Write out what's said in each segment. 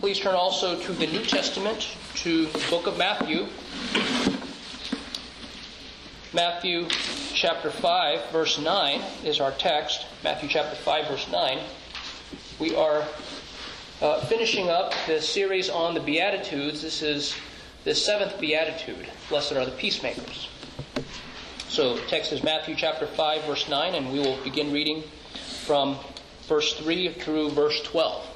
Please turn also to the New Testament, to the book of Matthew. Matthew chapter 5, verse 9 is our text. Matthew chapter 5, verse 9. We are uh, finishing up the series on the Beatitudes. This is the seventh Beatitude. Blessed are the peacemakers. So, text is Matthew chapter 5, verse 9, and we will begin reading from verse 3 through verse 12.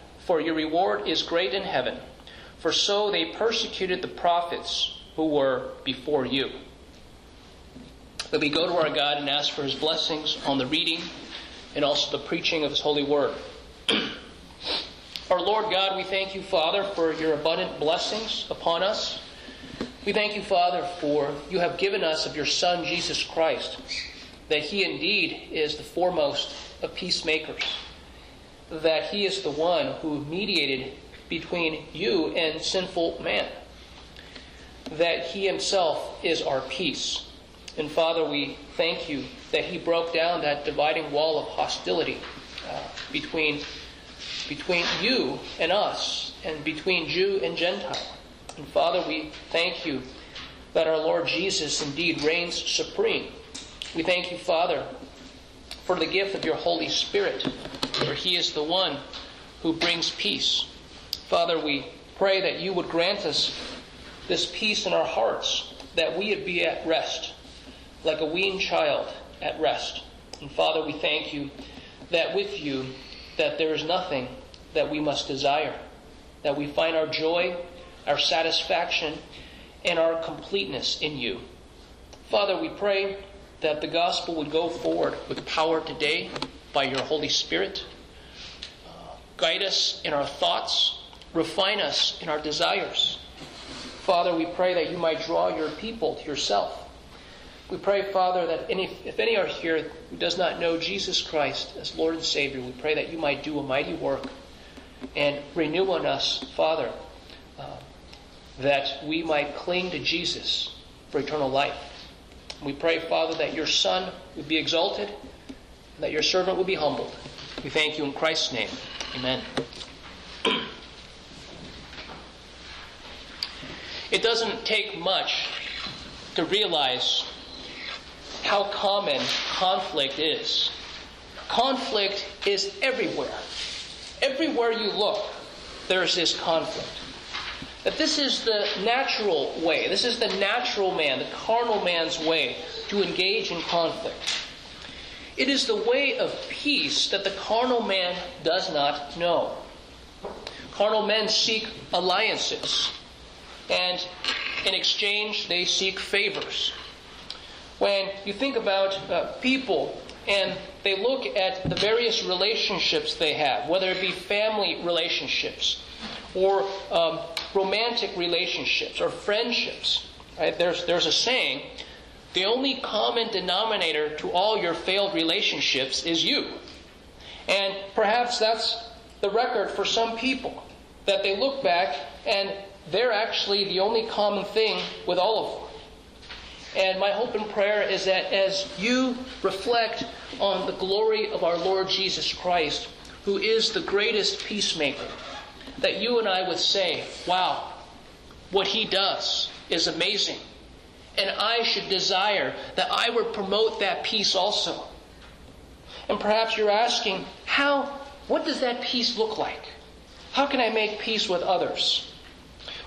for your reward is great in heaven. For so they persecuted the prophets who were before you. Let me go to our God and ask for his blessings on the reading and also the preaching of his holy word. our Lord God, we thank you, Father, for your abundant blessings upon us. We thank you, Father, for you have given us of your Son, Jesus Christ, that he indeed is the foremost of peacemakers that he is the one who mediated between you and sinful man. That he himself is our peace. And Father, we thank you that he broke down that dividing wall of hostility uh, between, between you and us, and between Jew and Gentile. And Father, we thank you that our Lord Jesus indeed reigns supreme. We thank you, Father, for the gift of your Holy Spirit for he is the one who brings peace. Father, we pray that you would grant us this peace in our hearts, that we would be at rest, like a weaned child at rest. And Father, we thank you that with you, that there is nothing that we must desire, that we find our joy, our satisfaction, and our completeness in you. Father, we pray that the gospel would go forward with power today by your Holy Spirit. Uh, guide us in our thoughts, refine us in our desires. Father, we pray that you might draw your people to yourself. We pray, Father, that any, if any are here who does not know Jesus Christ as Lord and Savior, we pray that you might do a mighty work and renew on us, Father, uh, that we might cling to Jesus for eternal life. We pray, Father, that your Son would be exalted that your servant will be humbled. We thank you in Christ's name. Amen. It doesn't take much to realize how common conflict is. Conflict is everywhere. Everywhere you look, there's this conflict. That this is the natural way, this is the natural man, the carnal man's way to engage in conflict. It is the way of peace that the carnal man does not know. Carnal men seek alliances, and in exchange, they seek favors. When you think about uh, people and they look at the various relationships they have, whether it be family relationships or um, romantic relationships or friendships, right? There's, there's a saying the only common denominator to all your failed relationships is you. And perhaps that's the record for some people. That they look back and they're actually the only common thing with all of them. And my hope and prayer is that as you reflect on the glory of our Lord Jesus Christ, who is the greatest peacemaker, that you and I would say, wow, what he does is amazing. And I should desire that I would promote that peace also. And perhaps you're asking, how, what does that peace look like? How can I make peace with others?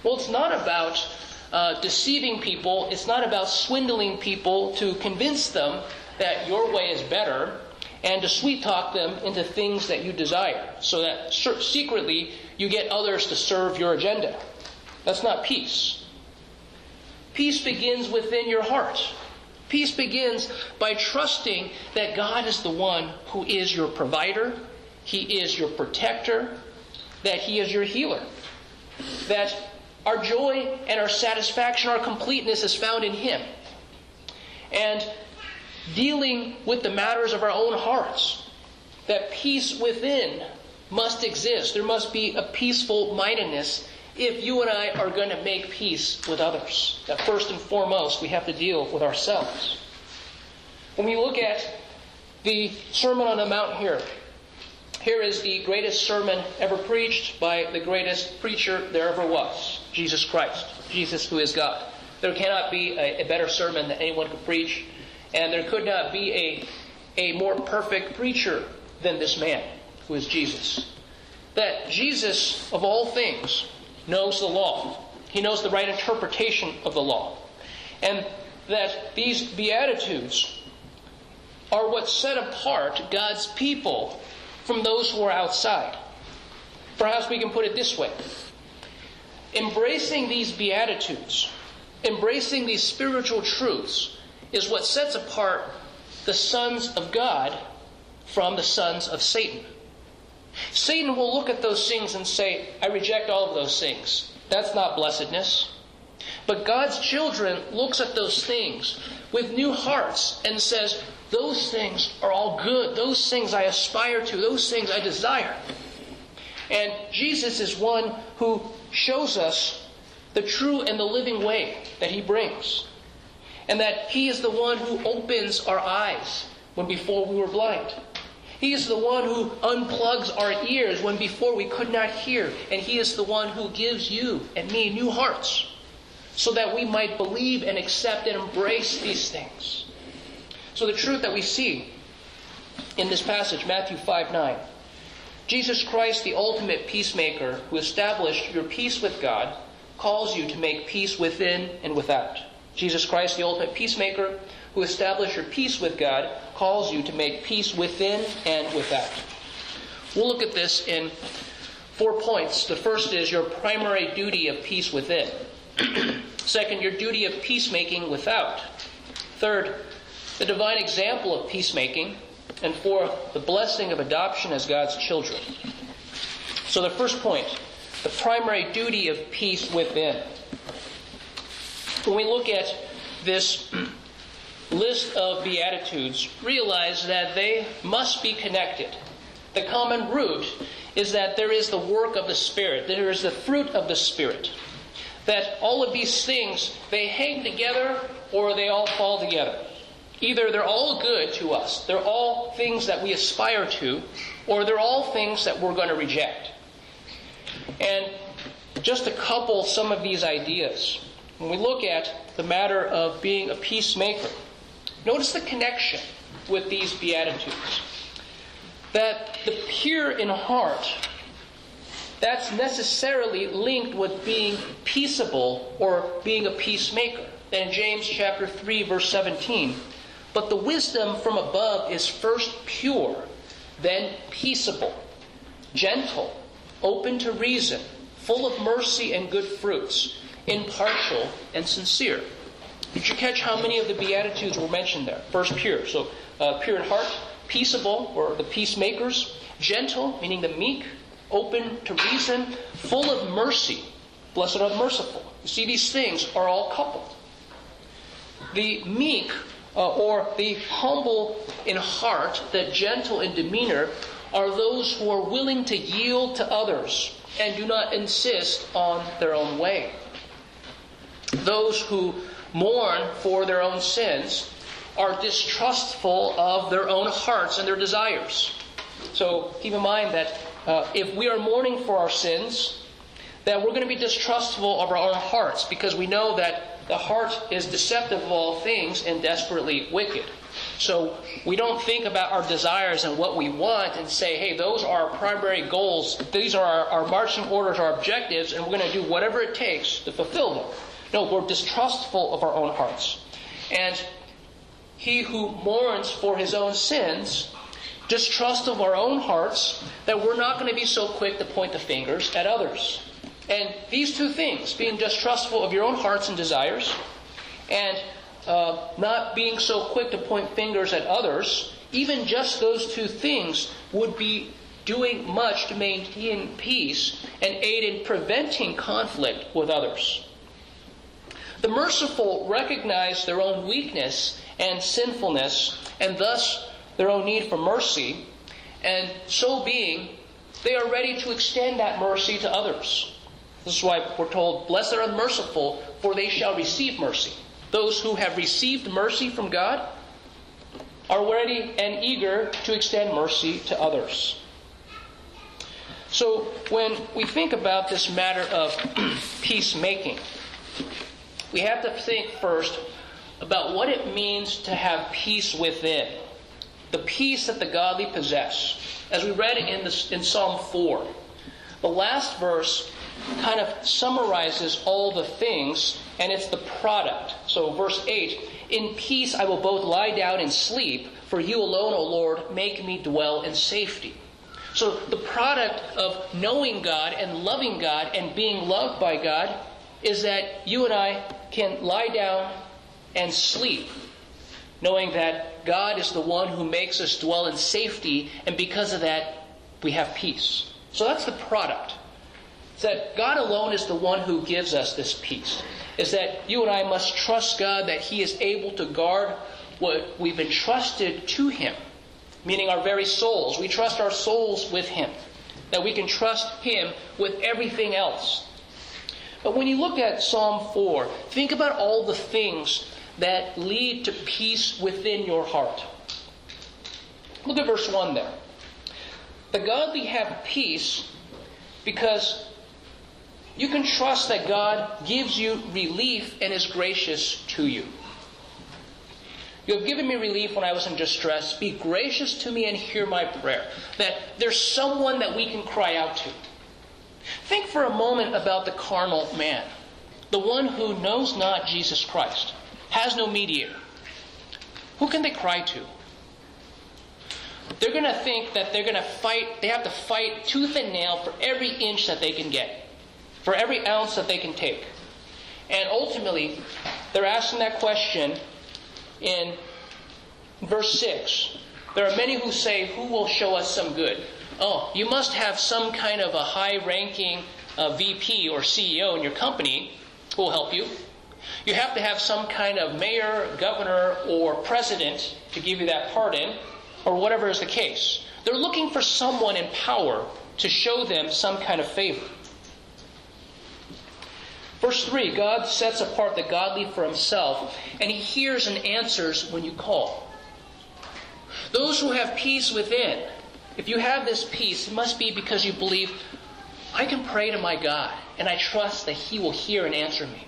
Well, it's not about uh, deceiving people, it's not about swindling people to convince them that your way is better and to sweet talk them into things that you desire so that secretly you get others to serve your agenda. That's not peace. Peace begins within your heart. Peace begins by trusting that God is the one who is your provider, He is your protector, that He is your healer, that our joy and our satisfaction, our completeness is found in Him. And dealing with the matters of our own hearts, that peace within must exist. There must be a peaceful mindedness if you and I are going to make peace with others. That first and foremost, we have to deal with ourselves. When we look at the Sermon on the Mount here, here is the greatest sermon ever preached by the greatest preacher there ever was Jesus Christ, Jesus who is God. There cannot be a, a better sermon that anyone could preach, and there could not be a, a more perfect preacher than this man, who is Jesus. That Jesus, of all things, knows the law. He knows the right interpretation of the law. And that these Beatitudes are what set apart God's people from those who are outside. Perhaps we can put it this way Embracing these Beatitudes, embracing these spiritual truths, is what sets apart the sons of God from the sons of Satan. Satan will look at those things and say, I reject all of those things. That's not blessedness. But God's children looks at those things with new hearts and says, those things are all good. Those things I aspire to. Those things I desire. And Jesus is one who shows us the true and the living way that he brings. And that he is the one who opens our eyes when before we were blind. He is the one who unplugs our ears when before we could not hear. And He is the one who gives you and me new hearts so that we might believe and accept and embrace these things. So, the truth that we see in this passage, Matthew 5 9, Jesus Christ, the ultimate peacemaker who established your peace with God, calls you to make peace within and without. Jesus Christ, the ultimate peacemaker who established your peace with God, calls you to make peace within and without. We'll look at this in four points. The first is your primary duty of peace within. Second, your duty of peacemaking without. Third, the divine example of peacemaking. And fourth, the blessing of adoption as God's children. So, the first point the primary duty of peace within. When we look at this list of Beatitudes, realize that they must be connected. The common root is that there is the work of the Spirit, there is the fruit of the Spirit. That all of these things, they hang together or they all fall together. Either they're all good to us, they're all things that we aspire to, or they're all things that we're going to reject. And just to couple some of these ideas, when we look at the matter of being a peacemaker, Notice the connection with these Beatitudes. That the pure in heart, that's necessarily linked with being peaceable or being a peacemaker. Then James chapter 3, verse 17, but the wisdom from above is first pure, then peaceable, gentle, open to reason, full of mercy and good fruits, impartial and sincere. Did you catch how many of the Beatitudes were mentioned there? First, pure. So, uh, pure in heart, peaceable, or the peacemakers, gentle, meaning the meek, open to reason, full of mercy. Blessed are the merciful. You see, these things are all coupled. The meek, uh, or the humble in heart, the gentle in demeanor, are those who are willing to yield to others and do not insist on their own way. Those who mourn for their own sins are distrustful of their own hearts and their desires. So keep in mind that uh, if we are mourning for our sins, that we're going to be distrustful of our own hearts because we know that the heart is deceptive of all things and desperately wicked. So we don't think about our desires and what we want and say, hey, those are our primary goals. These are our, our marching orders, our objectives, and we're going to do whatever it takes to fulfill them. No, we're distrustful of our own hearts. And he who mourns for his own sins, distrust of our own hearts, that we're not going to be so quick to point the fingers at others. And these two things, being distrustful of your own hearts and desires, and uh, not being so quick to point fingers at others, even just those two things would be doing much to maintain peace and aid in preventing conflict with others. The merciful recognize their own weakness and sinfulness, and thus their own need for mercy, and so being, they are ready to extend that mercy to others. This is why we're told, Blessed are the merciful, for they shall receive mercy. Those who have received mercy from God are ready and eager to extend mercy to others. So, when we think about this matter of peacemaking, we have to think first about what it means to have peace within. The peace that the godly possess. As we read in, the, in Psalm 4, the last verse kind of summarizes all the things, and it's the product. So, verse 8 In peace I will both lie down and sleep, for you alone, O Lord, make me dwell in safety. So, the product of knowing God and loving God and being loved by God is that you and I can lie down and sleep, knowing that God is the one who makes us dwell in safety, and because of that, we have peace. So that's the product. It's that God alone is the one who gives us this peace. Is that you and I must trust God that He is able to guard what we've entrusted to Him, meaning our very souls. We trust our souls with Him, that we can trust Him with everything else. But when you look at Psalm 4, think about all the things that lead to peace within your heart. Look at verse 1 there. The godly have peace because you can trust that God gives you relief and is gracious to you. You have given me relief when I was in distress. Be gracious to me and hear my prayer. That there's someone that we can cry out to. Think for a moment about the carnal man, the one who knows not Jesus Christ, has no mediator. Who can they cry to? They're going to think that they're going to fight, they have to fight tooth and nail for every inch that they can get, for every ounce that they can take. And ultimately, they're asking that question in verse 6. There are many who say, Who will show us some good? Oh, you must have some kind of a high ranking uh, VP or CEO in your company who will help you. You have to have some kind of mayor, governor, or president to give you that pardon, or whatever is the case. They're looking for someone in power to show them some kind of favor. Verse 3 God sets apart the godly for himself, and he hears and answers when you call. Those who have peace within, if you have this peace, it must be because you believe, I can pray to my God, and I trust that He will hear and answer me.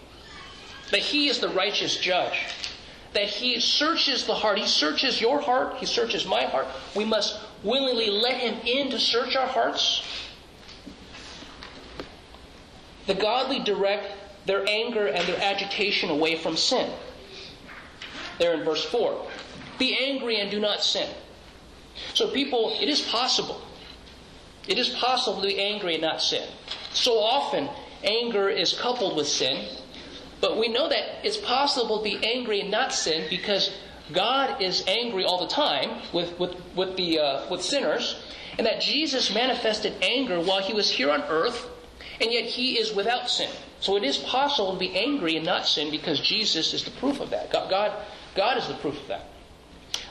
That He is the righteous judge. That He searches the heart. He searches your heart. He searches my heart. We must willingly let Him in to search our hearts. The godly direct their anger and their agitation away from sin. There in verse 4. Be angry and do not sin. So, people, it is possible. It is possible to be angry and not sin. So often, anger is coupled with sin, but we know that it's possible to be angry and not sin because God is angry all the time with, with, with, the, uh, with sinners, and that Jesus manifested anger while he was here on earth, and yet he is without sin. So it is possible to be angry and not sin because Jesus is the proof of that. God, God, God is the proof of that.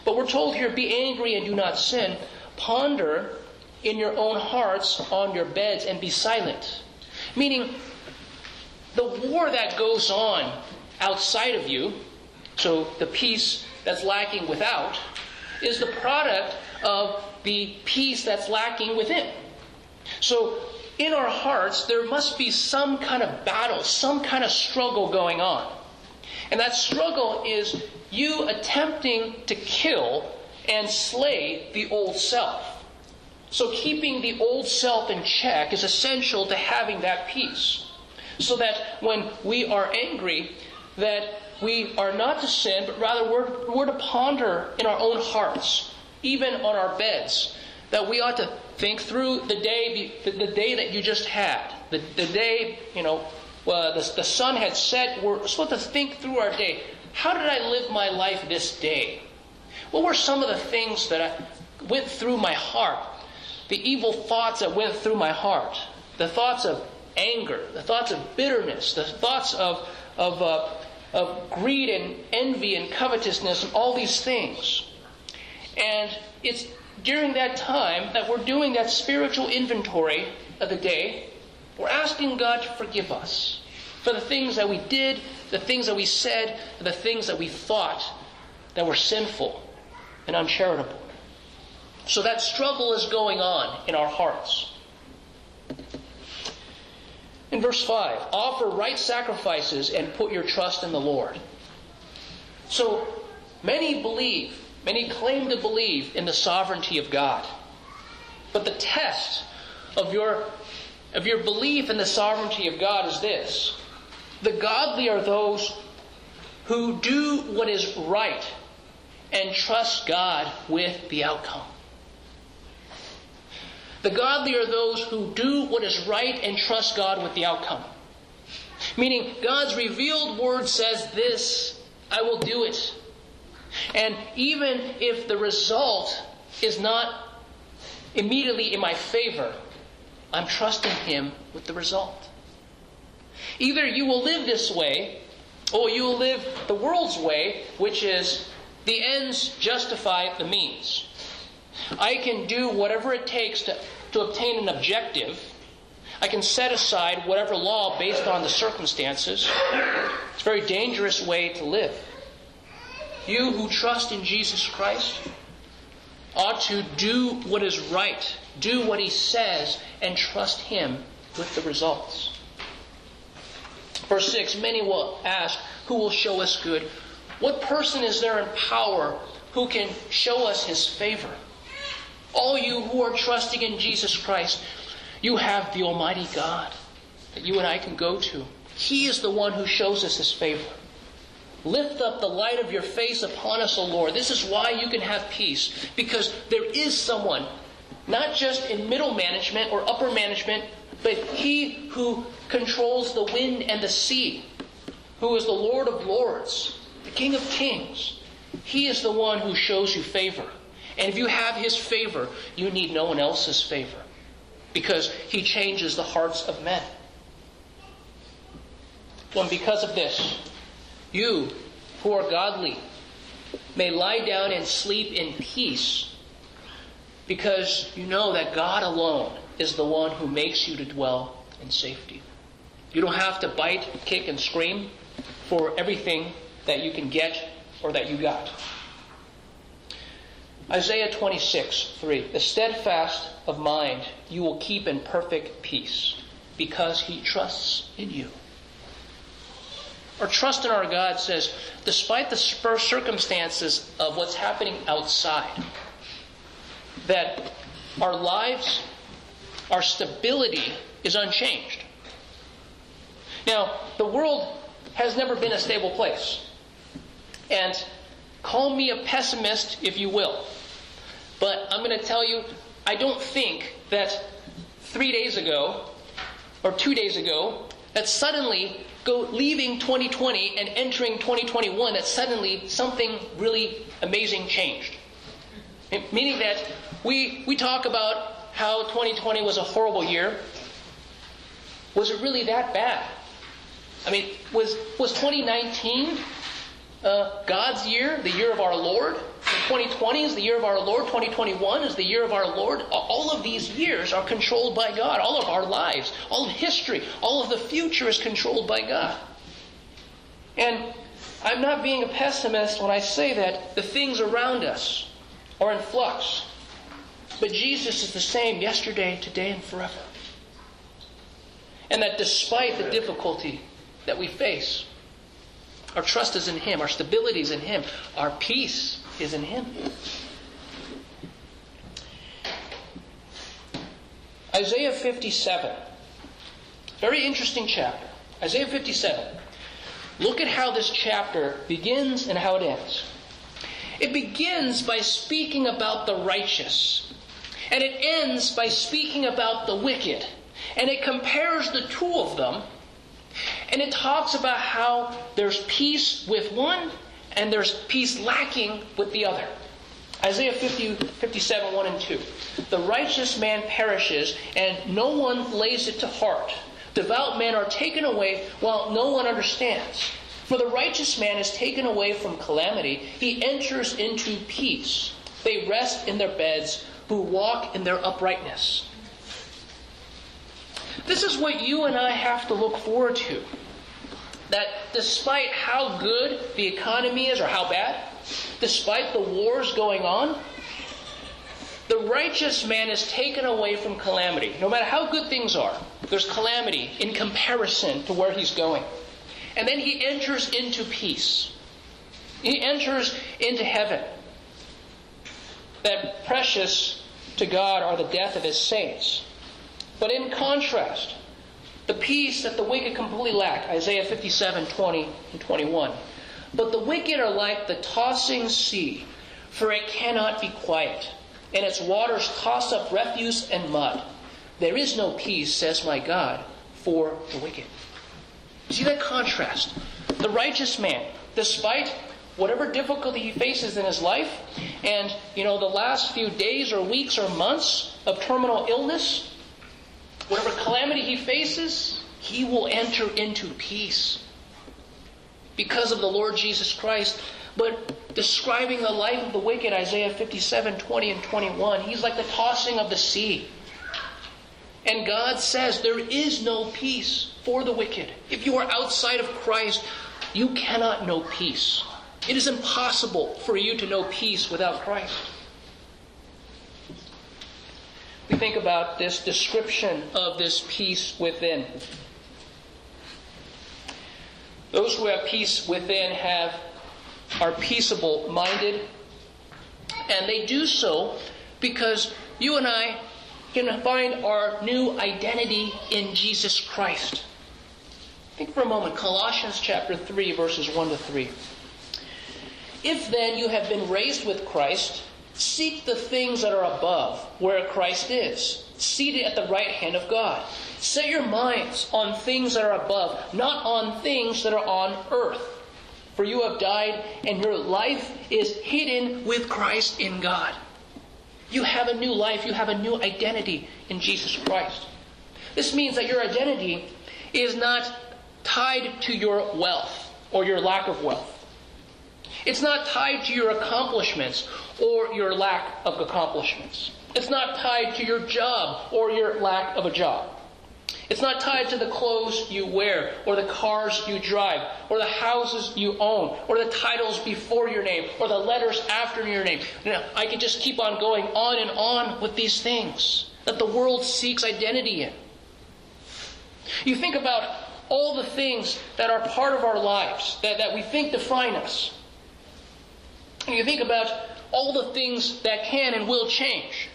But we're told here, be angry and do not sin. Ponder in your own hearts on your beds and be silent. Meaning, the war that goes on outside of you, so the peace that's lacking without, is the product of the peace that's lacking within. So, in our hearts, there must be some kind of battle, some kind of struggle going on. And that struggle is you attempting to kill and slay the old self. So keeping the old self in check is essential to having that peace. So that when we are angry, that we are not to sin, but rather we're, we're to ponder in our own hearts, even on our beds, that we ought to think through the day, the, the day that you just had, the, the day, you know, uh, the, the sun had set. We're supposed to think through our day. How did I live my life this day? What were some of the things that I went through my heart? The evil thoughts that went through my heart, the thoughts of anger, the thoughts of bitterness, the thoughts of, of, uh, of greed and envy and covetousness and all these things. And it's during that time that we're doing that spiritual inventory of the day. We're asking God to forgive us for the things that we did, the things that we said, the things that we thought that were sinful and uncharitable. So that struggle is going on in our hearts. In verse 5, offer right sacrifices and put your trust in the Lord. So many believe, many claim to believe in the sovereignty of God. But the test of your, of your belief in the sovereignty of God is this the godly are those who do what is right and trust God with the outcome. The godly are those who do what is right and trust God with the outcome. Meaning, God's revealed word says this, I will do it. And even if the result is not immediately in my favor, I'm trusting Him with the result. Either you will live this way, or you will live the world's way, which is the ends justify the means. I can do whatever it takes to, to obtain an objective. I can set aside whatever law based on the circumstances. It's a very dangerous way to live. You who trust in Jesus Christ ought to do what is right, do what He says, and trust Him with the results. Verse 6 Many will ask, Who will show us good? What person is there in power who can show us His favor? All you who are trusting in Jesus Christ, you have the Almighty God that you and I can go to. He is the one who shows us His favor. Lift up the light of your face upon us, O Lord. This is why you can have peace, because there is someone, not just in middle management or upper management, but He who controls the wind and the sea, who is the Lord of lords, the King of kings. He is the one who shows you favor. And if you have His favor, you need no one else's favor because He changes the hearts of men. And because of this, you who are godly may lie down and sleep in peace because you know that God alone is the one who makes you to dwell in safety. You don't have to bite, kick, and scream for everything that you can get or that you got. Isaiah 26, 3. The steadfast of mind you will keep in perfect peace because he trusts in you. Our trust in our God says, despite the circumstances of what's happening outside, that our lives, our stability is unchanged. Now, the world has never been a stable place. And call me a pessimist if you will. But I'm going to tell you, I don't think that three days ago or two days ago, that suddenly go leaving 2020 and entering 2021, that suddenly something really amazing changed. Meaning that we, we talk about how 2020 was a horrible year. Was it really that bad? I mean, was, was 2019 uh, God's year, the year of our Lord. 2020 is the year of our Lord. 2021 is the year of our Lord. All of these years are controlled by God. All of our lives, all of history, all of the future is controlled by God. And I'm not being a pessimist when I say that the things around us are in flux. But Jesus is the same yesterday, today, and forever. And that despite the difficulty that we face, Our trust is in Him. Our stability is in Him. Our peace is in Him. Isaiah 57. Very interesting chapter. Isaiah 57. Look at how this chapter begins and how it ends. It begins by speaking about the righteous, and it ends by speaking about the wicked. And it compares the two of them, and it talks about how there's peace with one and there's peace lacking with the other. Isaiah 50, 57, 1 and 2. The righteous man perishes, and no one lays it to heart. Devout men are taken away while no one understands. For the righteous man is taken away from calamity, he enters into peace. They rest in their beds who walk in their uprightness. This is what you and I have to look forward to. That despite how good the economy is or how bad, despite the wars going on, the righteous man is taken away from calamity. No matter how good things are, there's calamity in comparison to where he's going. And then he enters into peace. He enters into heaven. That precious to God are the death of his saints. But in contrast, the peace that the wicked completely lack, Isaiah 57, 20 and 21. But the wicked are like the tossing sea, for it cannot be quiet, and its waters toss up refuse and mud. There is no peace, says my God, for the wicked. See that contrast? The righteous man, despite whatever difficulty he faces in his life, and you know, the last few days or weeks or months of terminal illness, whatever calamity he faces, he will enter into peace because of the Lord Jesus Christ. But describing the life of the wicked, Isaiah 57, 20 and 21, he's like the tossing of the sea. And God says there is no peace for the wicked. If you are outside of Christ, you cannot know peace. It is impossible for you to know peace without Christ. We think about this description of this peace within. Those who have peace within have are peaceable minded, and they do so because you and I can find our new identity in Jesus Christ. Think for a moment, Colossians chapter 3, verses 1 to 3. If then you have been raised with Christ, seek the things that are above, where Christ is, seated at the right hand of God. Set your minds on things that are above, not on things that are on earth. For you have died, and your life is hidden with Christ in God. You have a new life, you have a new identity in Jesus Christ. This means that your identity is not tied to your wealth or your lack of wealth. It's not tied to your accomplishments or your lack of accomplishments. It's not tied to your job or your lack of a job. It's not tied to the clothes you wear, or the cars you drive, or the houses you own, or the titles before your name, or the letters after your name. Now, I could just keep on going on and on with these things that the world seeks identity in. You think about all the things that are part of our lives, that, that we think define us. And you think about all the things that can and will change.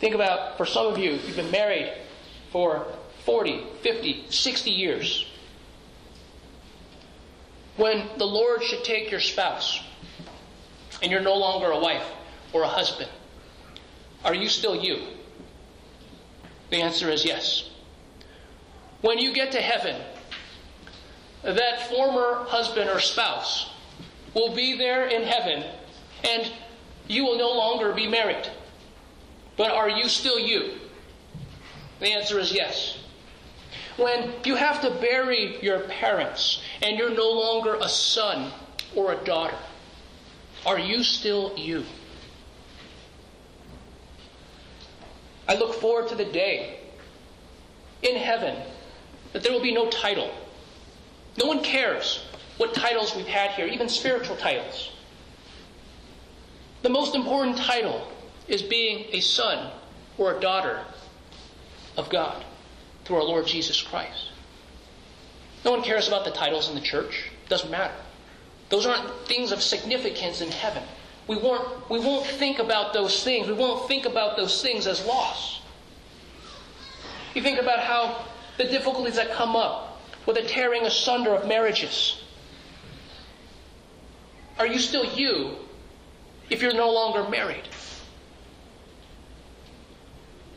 Think about, for some of you, you've been married for 40, 50, 60 years. When the Lord should take your spouse and you're no longer a wife or a husband, are you still you? The answer is yes. When you get to heaven, that former husband or spouse will be there in heaven and you will no longer be married. But are you still you? The answer is yes. When you have to bury your parents and you're no longer a son or a daughter, are you still you? I look forward to the day in heaven that there will be no title. No one cares what titles we've had here, even spiritual titles. The most important title is being a son or a daughter of God through our Lord Jesus Christ. No one cares about the titles in the church. It doesn't matter. Those aren't things of significance in heaven. We won't, we won't think about those things. We won't think about those things as loss. You think about how the difficulties that come up with the tearing asunder of marriages. Are you still you if you're no longer married?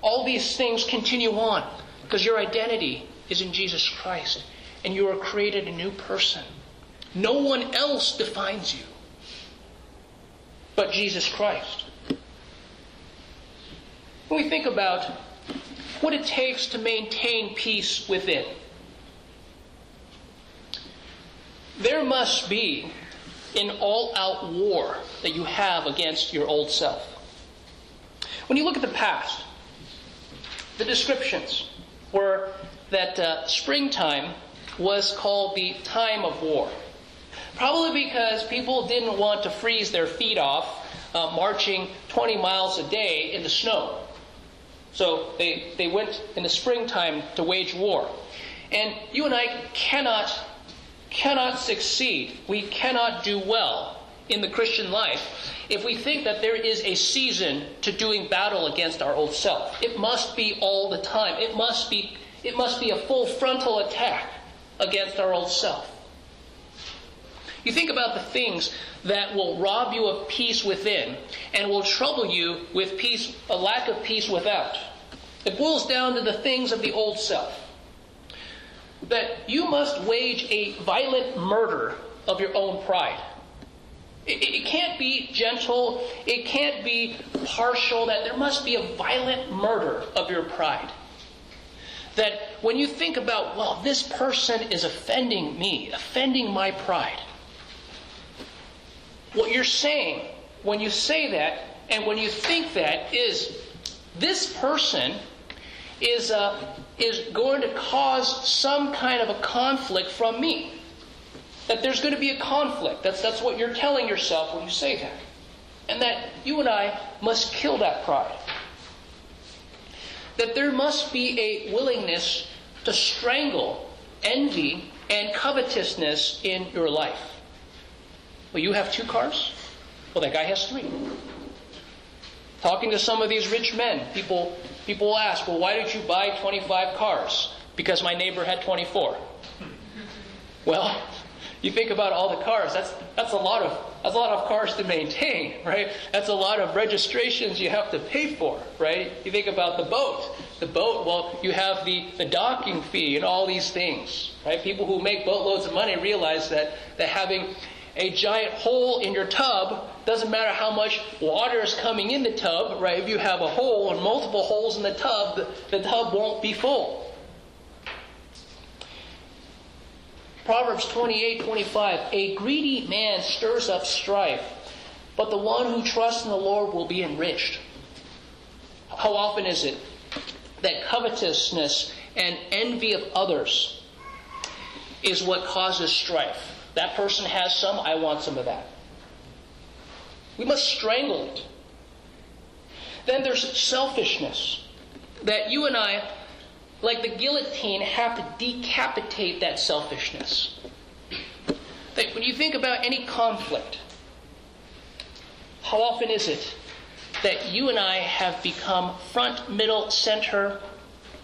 All these things continue on because your identity is in Jesus Christ and you are created a new person. No one else defines you but Jesus Christ. When we think about what it takes to maintain peace within, there must be an all out war that you have against your old self. When you look at the past, the descriptions were that uh, springtime was called the time of war. Probably because people didn't want to freeze their feet off uh, marching 20 miles a day in the snow. So they, they went in the springtime to wage war. And you and I cannot, cannot succeed. We cannot do well in the Christian life if we think that there is a season to doing battle against our old self. It must be all the time. It must be, it must be a full frontal attack against our old self. You think about the things that will rob you of peace within and will trouble you with peace, a lack of peace without. It boils down to the things of the old self. That you must wage a violent murder of your own pride. It, it can't be gentle, it can't be partial, that there must be a violent murder of your pride. That when you think about, well, this person is offending me, offending my pride, what you're saying when you say that and when you think that is this person is, uh, is going to cause some kind of a conflict from me. That there's going to be a conflict. That's, that's what you're telling yourself when you say that. And that you and I must kill that pride. That there must be a willingness to strangle envy and covetousness in your life. Well, you have two cars? Well, that guy has three. Talking to some of these rich men, people, people will ask, well, why did you buy 25 cars? Because my neighbor had 24. Well, you think about all the cars, that's, that's, a lot of, that's a lot of cars to maintain, right? That's a lot of registrations you have to pay for, right? You think about the boat. The boat, well, you have the, the docking fee and all these things, right? People who make boatloads of money realize that, that having a giant hole in your tub, doesn't matter how much water is coming in the tub, right? If you have a hole and multiple holes in the tub, the, the tub won't be full. Proverbs 28 25. A greedy man stirs up strife, but the one who trusts in the Lord will be enriched. How often is it that covetousness and envy of others is what causes strife? That person has some, I want some of that. We must strangle it. Then there's selfishness. That you and I, like the guillotine, have to decapitate that selfishness. That when you think about any conflict, how often is it that you and I have become front, middle, center,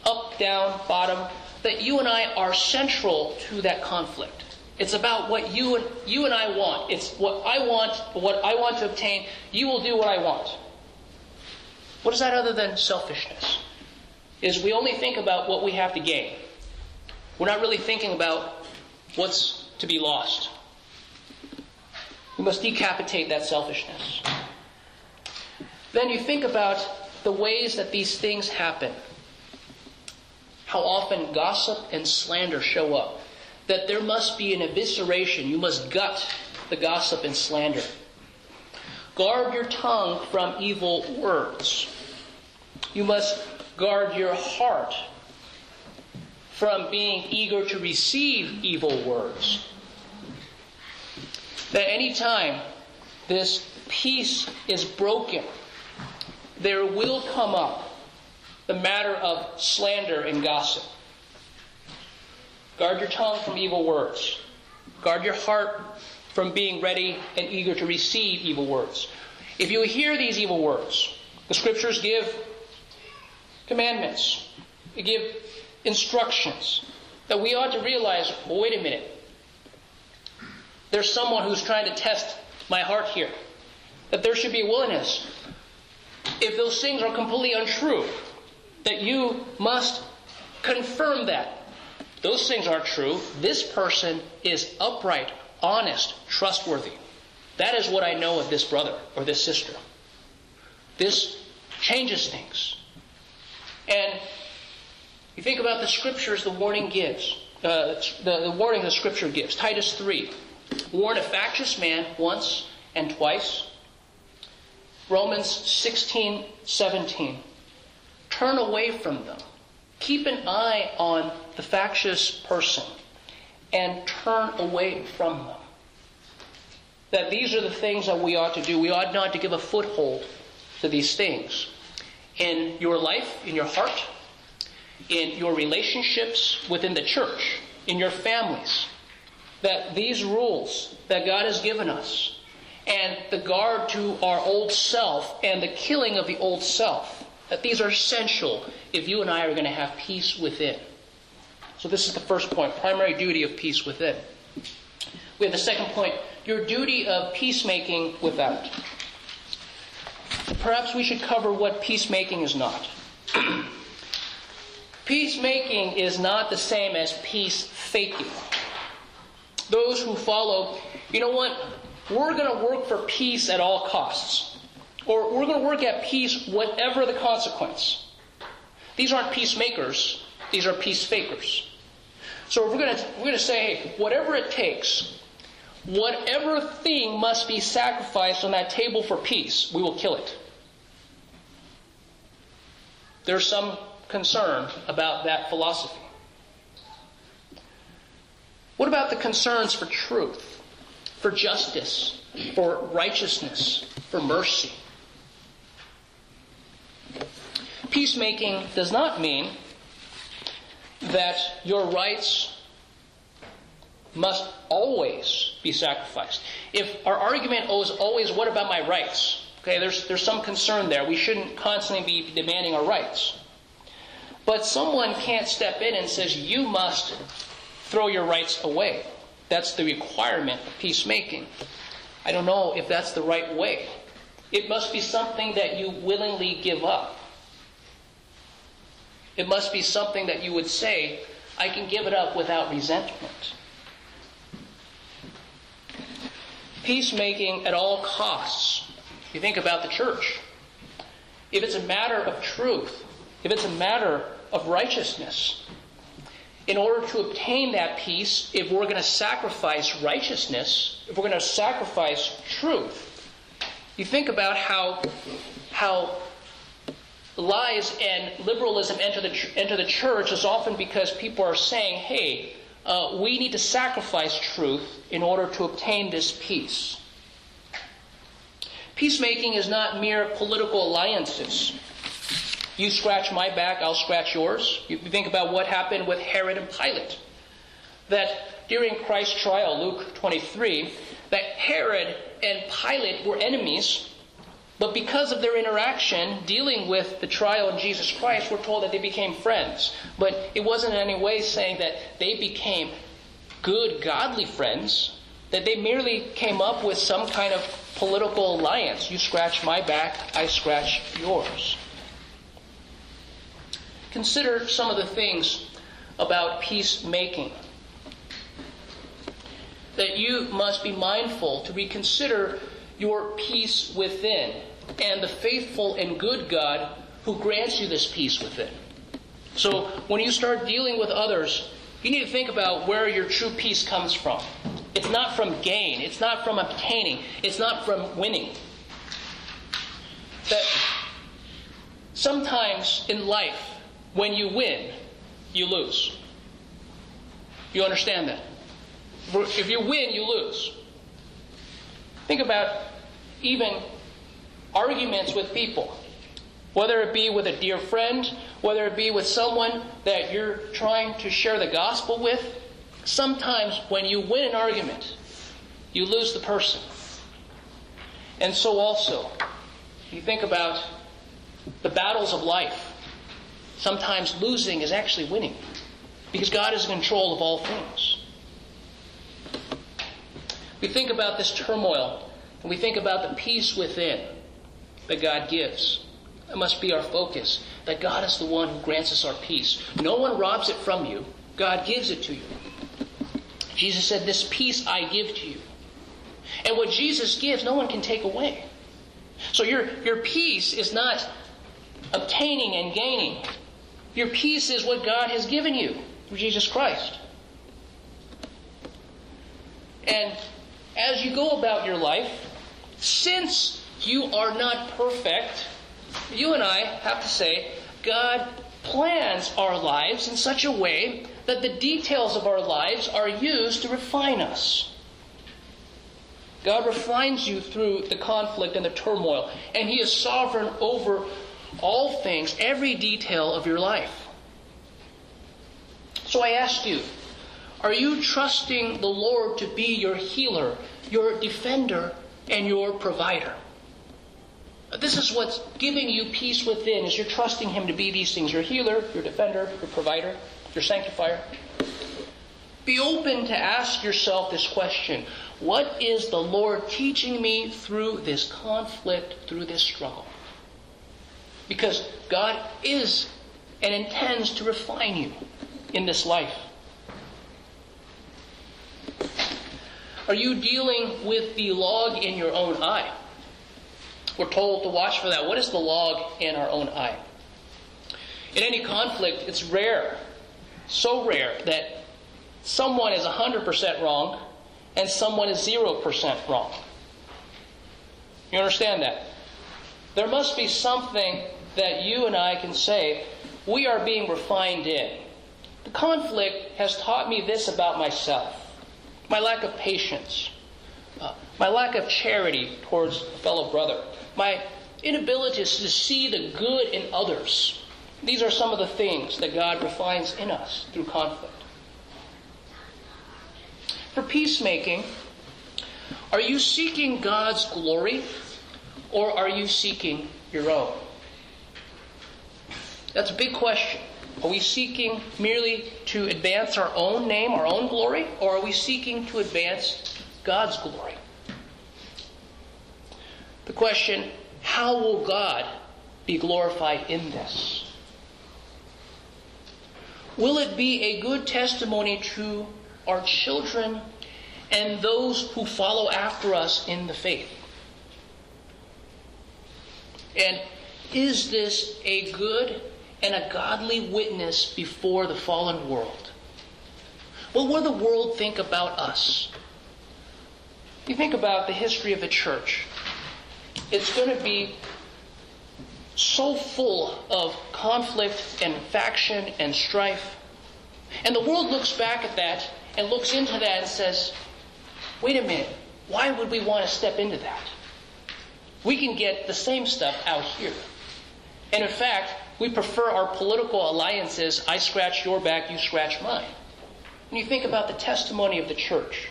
up, down, bottom, that you and I are central to that conflict? It's about what you and, you and I want. It's what I want, what I want to obtain. You will do what I want. What is that other than selfishness? Is we only think about what we have to gain. We're not really thinking about what's to be lost. We must decapitate that selfishness. Then you think about the ways that these things happen. How often gossip and slander show up that there must be an evisceration. You must gut the gossip and slander. Guard your tongue from evil words. You must guard your heart from being eager to receive evil words. That any time this peace is broken, there will come up the matter of slander and gossip. Guard your tongue from evil words. Guard your heart from being ready and eager to receive evil words. If you hear these evil words, the scriptures give commandments, they give instructions that we ought to realize well, wait a minute. There's someone who's trying to test my heart here. That there should be a willingness. If those things are completely untrue, that you must confirm that. Those things aren't true. This person is upright, honest, trustworthy. That is what I know of this brother or this sister. This changes things. And you think about the scriptures the warning gives, uh, the, the warning the scripture gives. Titus 3 warn a factious man once and twice. Romans 16, 17. Turn away from them. Keep an eye on the factious person and turn away from them. That these are the things that we ought to do. We ought not to give a foothold to these things in your life, in your heart, in your relationships within the church, in your families. That these rules that God has given us and the guard to our old self and the killing of the old self, that these are essential if you and I are going to have peace within. So, this is the first point primary duty of peace within. We have the second point your duty of peacemaking without. Perhaps we should cover what peacemaking is not. peacemaking is not the same as peace faking. Those who follow, you know what? We're going to work for peace at all costs. Or we're going to work at peace whatever the consequence. These aren't peacemakers, these are peace fakers. So we're going to, we're going to say, hey, whatever it takes, whatever thing must be sacrificed on that table for peace, we will kill it. There's some concern about that philosophy. What about the concerns for truth, for justice, for righteousness, for mercy? Peacemaking does not mean that your rights must always be sacrificed. If our argument is always, what about my rights? Okay, there's, there's some concern there. We shouldn't constantly be demanding our rights. But someone can't step in and says, you must throw your rights away. That's the requirement of peacemaking. I don't know if that's the right way. It must be something that you willingly give up. It must be something that you would say, I can give it up without resentment. Peacemaking at all costs. You think about the church. If it's a matter of truth, if it's a matter of righteousness, in order to obtain that peace, if we're going to sacrifice righteousness, if we're going to sacrifice truth, you think about how, how lies and liberalism enter the, enter the church is often because people are saying, hey, uh, we need to sacrifice truth in order to obtain this peace. Peacemaking is not mere political alliances. You scratch my back, I'll scratch yours. You think about what happened with Herod and Pilate. That during Christ's trial, Luke 23, that Herod and Pilate were enemies but because of their interaction dealing with the trial in Jesus Christ, we're told that they became friends. But it wasn't in any way saying that they became good, godly friends, that they merely came up with some kind of political alliance. You scratch my back, I scratch yours. Consider some of the things about peacemaking. That you must be mindful to reconsider your peace within and the faithful and good God who grants you this peace within. So when you start dealing with others, you need to think about where your true peace comes from. It's not from gain, it's not from obtaining, it's not from winning. That sometimes in life, when you win, you lose. You understand that? If you win, you lose. Think about even arguments with people, whether it be with a dear friend, whether it be with someone that you're trying to share the gospel with, Sometimes when you win an argument, you lose the person. And so also, you think about the battles of life. Sometimes losing is actually winning because God is in control of all things. We think about this turmoil and we think about the peace within that God gives. That must be our focus. That God is the one who grants us our peace. No one robs it from you, God gives it to you. Jesus said, This peace I give to you. And what Jesus gives, no one can take away. So your, your peace is not obtaining and gaining. Your peace is what God has given you through Jesus Christ. And as you go about your life, since you are not perfect, you and I have to say, God plans our lives in such a way that the details of our lives are used to refine us. God refines you through the conflict and the turmoil, and He is sovereign over all things, every detail of your life. So I ask you, are you trusting the Lord to be your healer, your defender, and your provider? This is what's giving you peace within, is you're trusting Him to be these things your healer, your defender, your provider, your sanctifier. Be open to ask yourself this question What is the Lord teaching me through this conflict, through this struggle? Because God is and intends to refine you in this life. Are you dealing with the log in your own eye? We're told to watch for that. What is the log in our own eye? In any conflict, it's rare, so rare, that someone is 100% wrong and someone is 0% wrong. You understand that? There must be something that you and I can say we are being refined in. The conflict has taught me this about myself my lack of patience, uh, my lack of charity towards a fellow brother, my inability to see the good in others. These are some of the things that God refines in us through conflict. For peacemaking, are you seeking God's glory or are you seeking your own? That's a big question. Are we seeking merely to advance our own name, our own glory, or are we seeking to advance God's glory? The question, how will God be glorified in this? Will it be a good testimony to our children and those who follow after us in the faith? And is this a good and a godly witness before the fallen world? What will the world think about us? You think about the history of the church. It's going to be so full of conflict and faction and strife. And the world looks back at that and looks into that and says, wait a minute, why would we want to step into that? We can get the same stuff out here. And in fact, we prefer our political alliances I scratch your back, you scratch mine. When you think about the testimony of the church,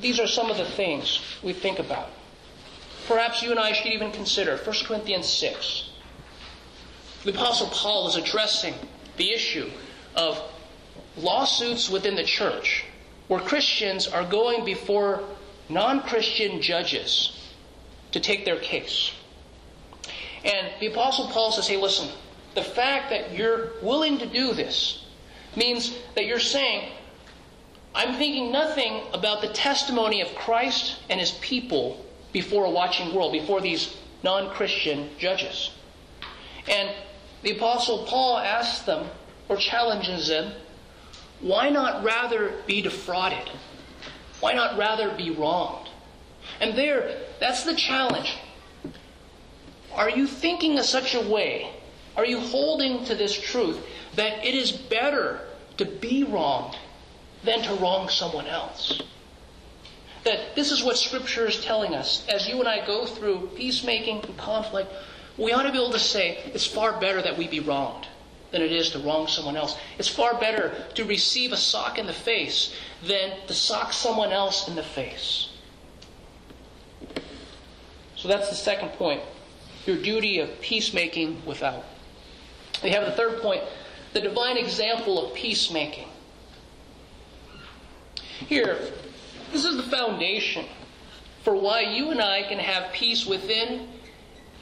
these are some of the things we think about. Perhaps you and I should even consider 1 Corinthians 6. The Apostle Paul is addressing the issue of lawsuits within the church where Christians are going before non Christian judges to take their case. And the Apostle Paul says, hey, listen, the fact that you're willing to do this means that you're saying, I'm thinking nothing about the testimony of Christ and his people before a watching world, before these non Christian judges. And the Apostle Paul asks them, or challenges them, why not rather be defrauded? Why not rather be wronged? And there, that's the challenge. Are you thinking in such a way? Are you holding to this truth that it is better to be wronged than to wrong someone else? that this is what Scripture is telling us. As you and I go through peacemaking and conflict, we ought to be able to say it's far better that we be wronged than it is to wrong someone else. It's far better to receive a sock in the face than to sock someone else in the face. So that's the second point your duty of peacemaking without. We have the third point the divine example of peacemaking. Here, this is the foundation for why you and I can have peace within,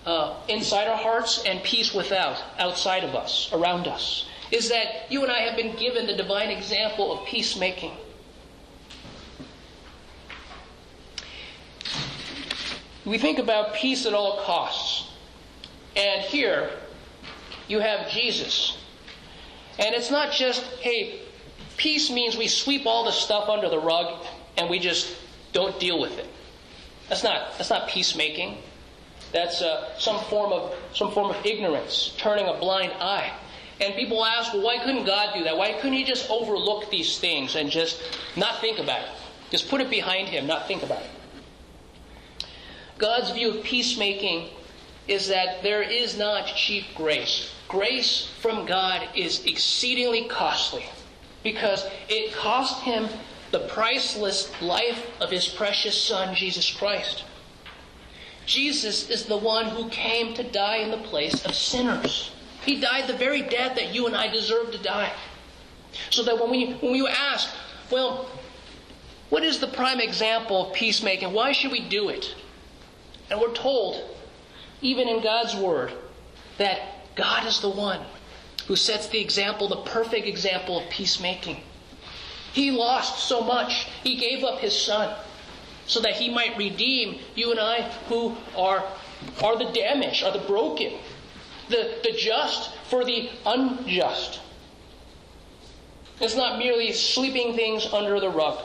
uh, inside our hearts, and peace without, outside of us, around us. Is that you and I have been given the divine example of peacemaking. We think about peace at all costs. And here, you have Jesus. And it's not just, hey, peace means we sweep all the stuff under the rug and we just don't deal with it. That's not, that's not peacemaking. That's uh, some, form of, some form of ignorance, turning a blind eye. And people ask, well, why couldn't God do that? Why couldn't He just overlook these things and just not think about it? Just put it behind Him, not think about it. God's view of peacemaking is that there is not cheap grace. Grace from God is exceedingly costly because it cost him the priceless life of his precious Son, Jesus Christ. Jesus is the one who came to die in the place of sinners. He died the very death that you and I deserve to die. So that when we, when we ask, well, what is the prime example of peacemaking? Why should we do it? And we're told, even in God's Word, that God is the one who sets the example, the perfect example of peacemaking. He lost so much, he gave up his son so that he might redeem you and I who are, are the damaged, are the broken, the, the just for the unjust. It's not merely sweeping things under the rug.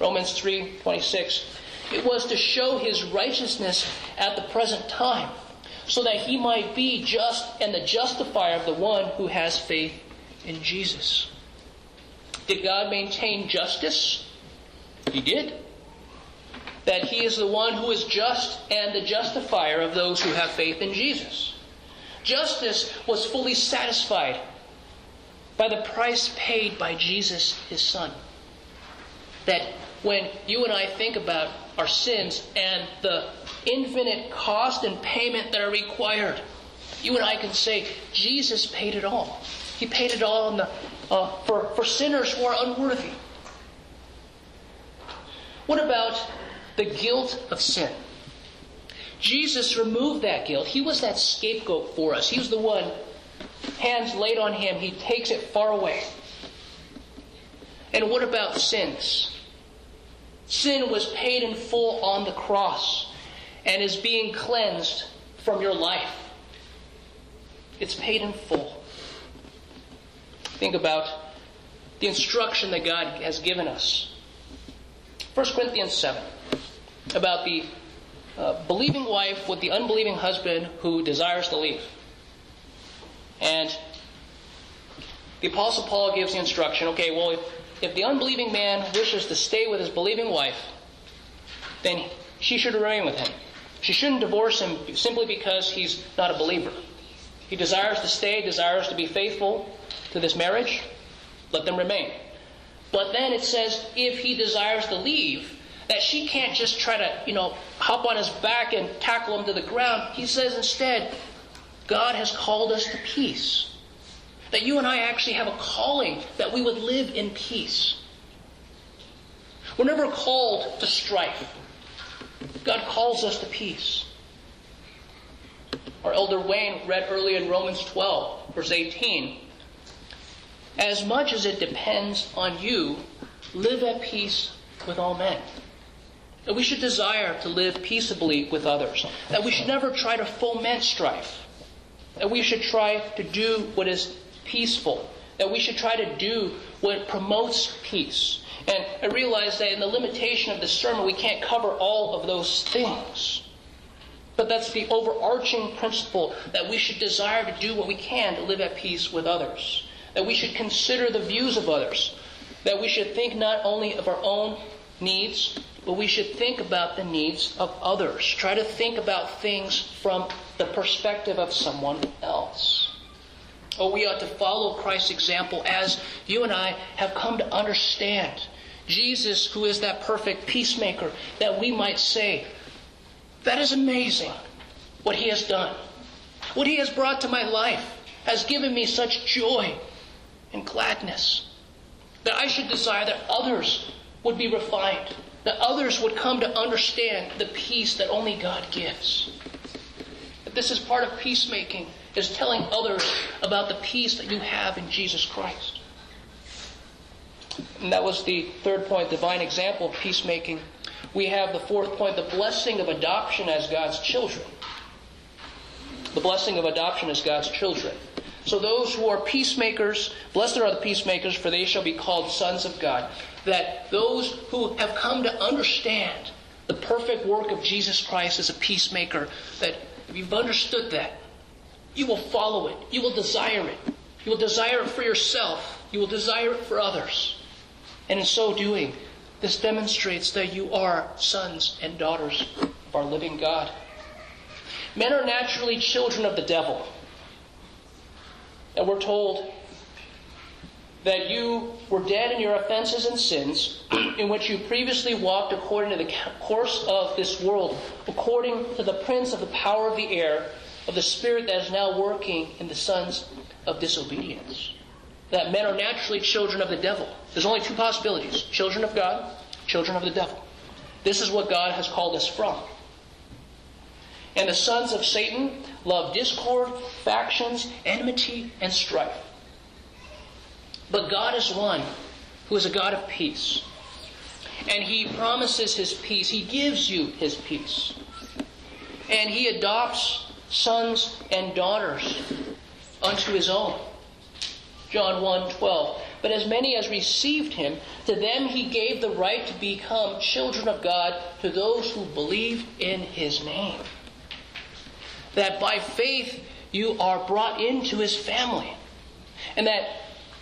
Romans 3 26. It was to show his righteousness at the present time, so that he might be just and the justifier of the one who has faith in Jesus. Did God maintain justice? He did. That he is the one who is just and the justifier of those who have faith in Jesus. Justice was fully satisfied by the price paid by Jesus, his son. That when you and I think about our sins and the infinite cost and payment that are required, you and I can say, Jesus paid it all. He paid it all the, uh, for, for sinners who are unworthy. What about the guilt of sin? Jesus removed that guilt. He was that scapegoat for us. He was the one, hands laid on him, he takes it far away. And what about sins? Sin was paid in full on the cross and is being cleansed from your life. It's paid in full. Think about the instruction that God has given us. 1 Corinthians 7 about the uh, believing wife with the unbelieving husband who desires to leave. And the Apostle Paul gives the instruction okay, well, if if the unbelieving man wishes to stay with his believing wife, then she should remain with him. She shouldn't divorce him simply because he's not a believer. He desires to stay, desires to be faithful to this marriage, let them remain. But then it says if he desires to leave, that she can't just try to, you know, hop on his back and tackle him to the ground. He says instead, God has called us to peace. That you and I actually have a calling that we would live in peace. We're never called to strife. God calls us to peace. Our elder Wayne read earlier in Romans 12, verse 18. As much as it depends on you, live at peace with all men. That we should desire to live peaceably with others. That we should never try to foment strife. That we should try to do what is peaceful, that we should try to do what promotes peace. And I realize that in the limitation of this sermon, we can't cover all of those things. But that's the overarching principle that we should desire to do what we can to live at peace with others. That we should consider the views of others. That we should think not only of our own needs, but we should think about the needs of others. Try to think about things from the perspective of someone else. Oh, we ought to follow Christ's example as you and I have come to understand Jesus, who is that perfect peacemaker, that we might say, That is amazing what he has done. What he has brought to my life has given me such joy and gladness that I should desire that others would be refined, that others would come to understand the peace that only God gives. That this is part of peacemaking, is telling others about the peace that you have in Jesus Christ. And that was the third point, divine example of peacemaking. We have the fourth point, the blessing of adoption as God's children. The blessing of adoption as God's children. So those who are peacemakers, blessed are the peacemakers, for they shall be called sons of God. That those who have come to understand the perfect work of Jesus Christ as a peacemaker, that if you've understood that, you will follow it. You will desire it. You will desire it for yourself. You will desire it for others. And in so doing, this demonstrates that you are sons and daughters of our living God. Men are naturally children of the devil. And we're told that you were dead in your offenses and sins, in which you previously walked according to the course of this world, according to the prince of the power of the air, of the spirit that is now working in the sons of disobedience. That men are naturally children of the devil. There's only two possibilities children of God, children of the devil. This is what God has called us from. And the sons of Satan love discord, factions, enmity, and strife. But God is one who is a God of peace. And He promises His peace. He gives you His peace. And He adopts sons and daughters unto His own. John 1 12. But as many as received Him, to them He gave the right to become children of God to those who believe in His name that by faith you are brought into his family. And that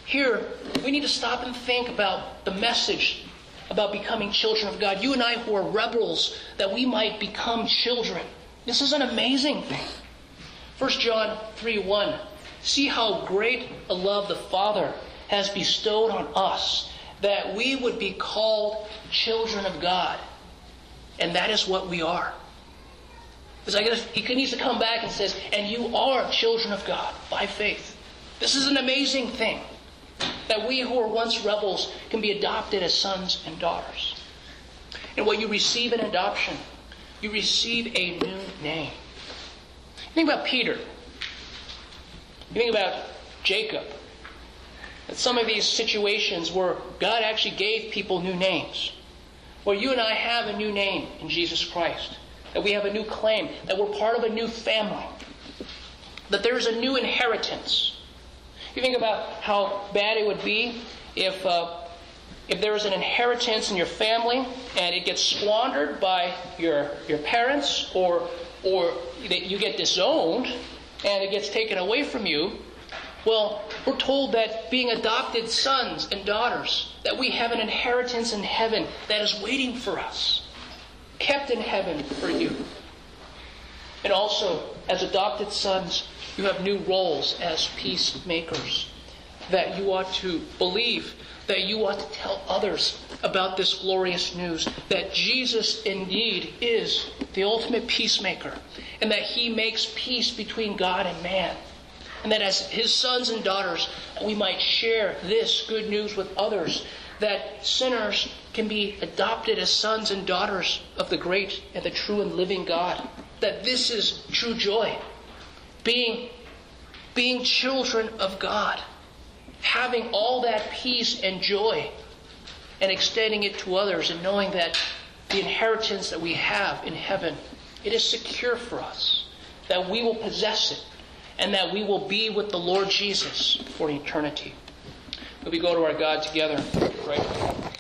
here we need to stop and think about the message about becoming children of God. You and I who are rebels, that we might become children. This is an amazing thing. 1 John 3 1. See how great a love the Father has bestowed on us, that we would be called children of God. And that is what we are. Because he needs to come back and says, and you are children of God by faith. This is an amazing thing. That we who were once rebels can be adopted as sons and daughters. And what you receive in adoption, you receive a new name. Think about Peter. You think about Jacob. And some of these situations where God actually gave people new names. Where you and I have a new name in Jesus Christ that we have a new claim, that we're part of a new family, that there's a new inheritance. You think about how bad it would be if, uh, if there was an inheritance in your family and it gets squandered by your, your parents or, or that you get disowned and it gets taken away from you. Well, we're told that being adopted sons and daughters, that we have an inheritance in heaven that is waiting for us kept in heaven for you. And also, as adopted sons, you have new roles as peacemakers. That you ought to believe, that you ought to tell others about this glorious news that Jesus indeed is the ultimate peacemaker, and that he makes peace between God and man. And that as his sons and daughters, we might share this good news with others that sinners can be adopted as sons and daughters of the great and the true and living God. That this is true joy. Being, being children of God. Having all that peace and joy and extending it to others and knowing that the inheritance that we have in heaven, it is secure for us. That we will possess it and that we will be with the Lord Jesus for eternity. Will we go to our God together? Right.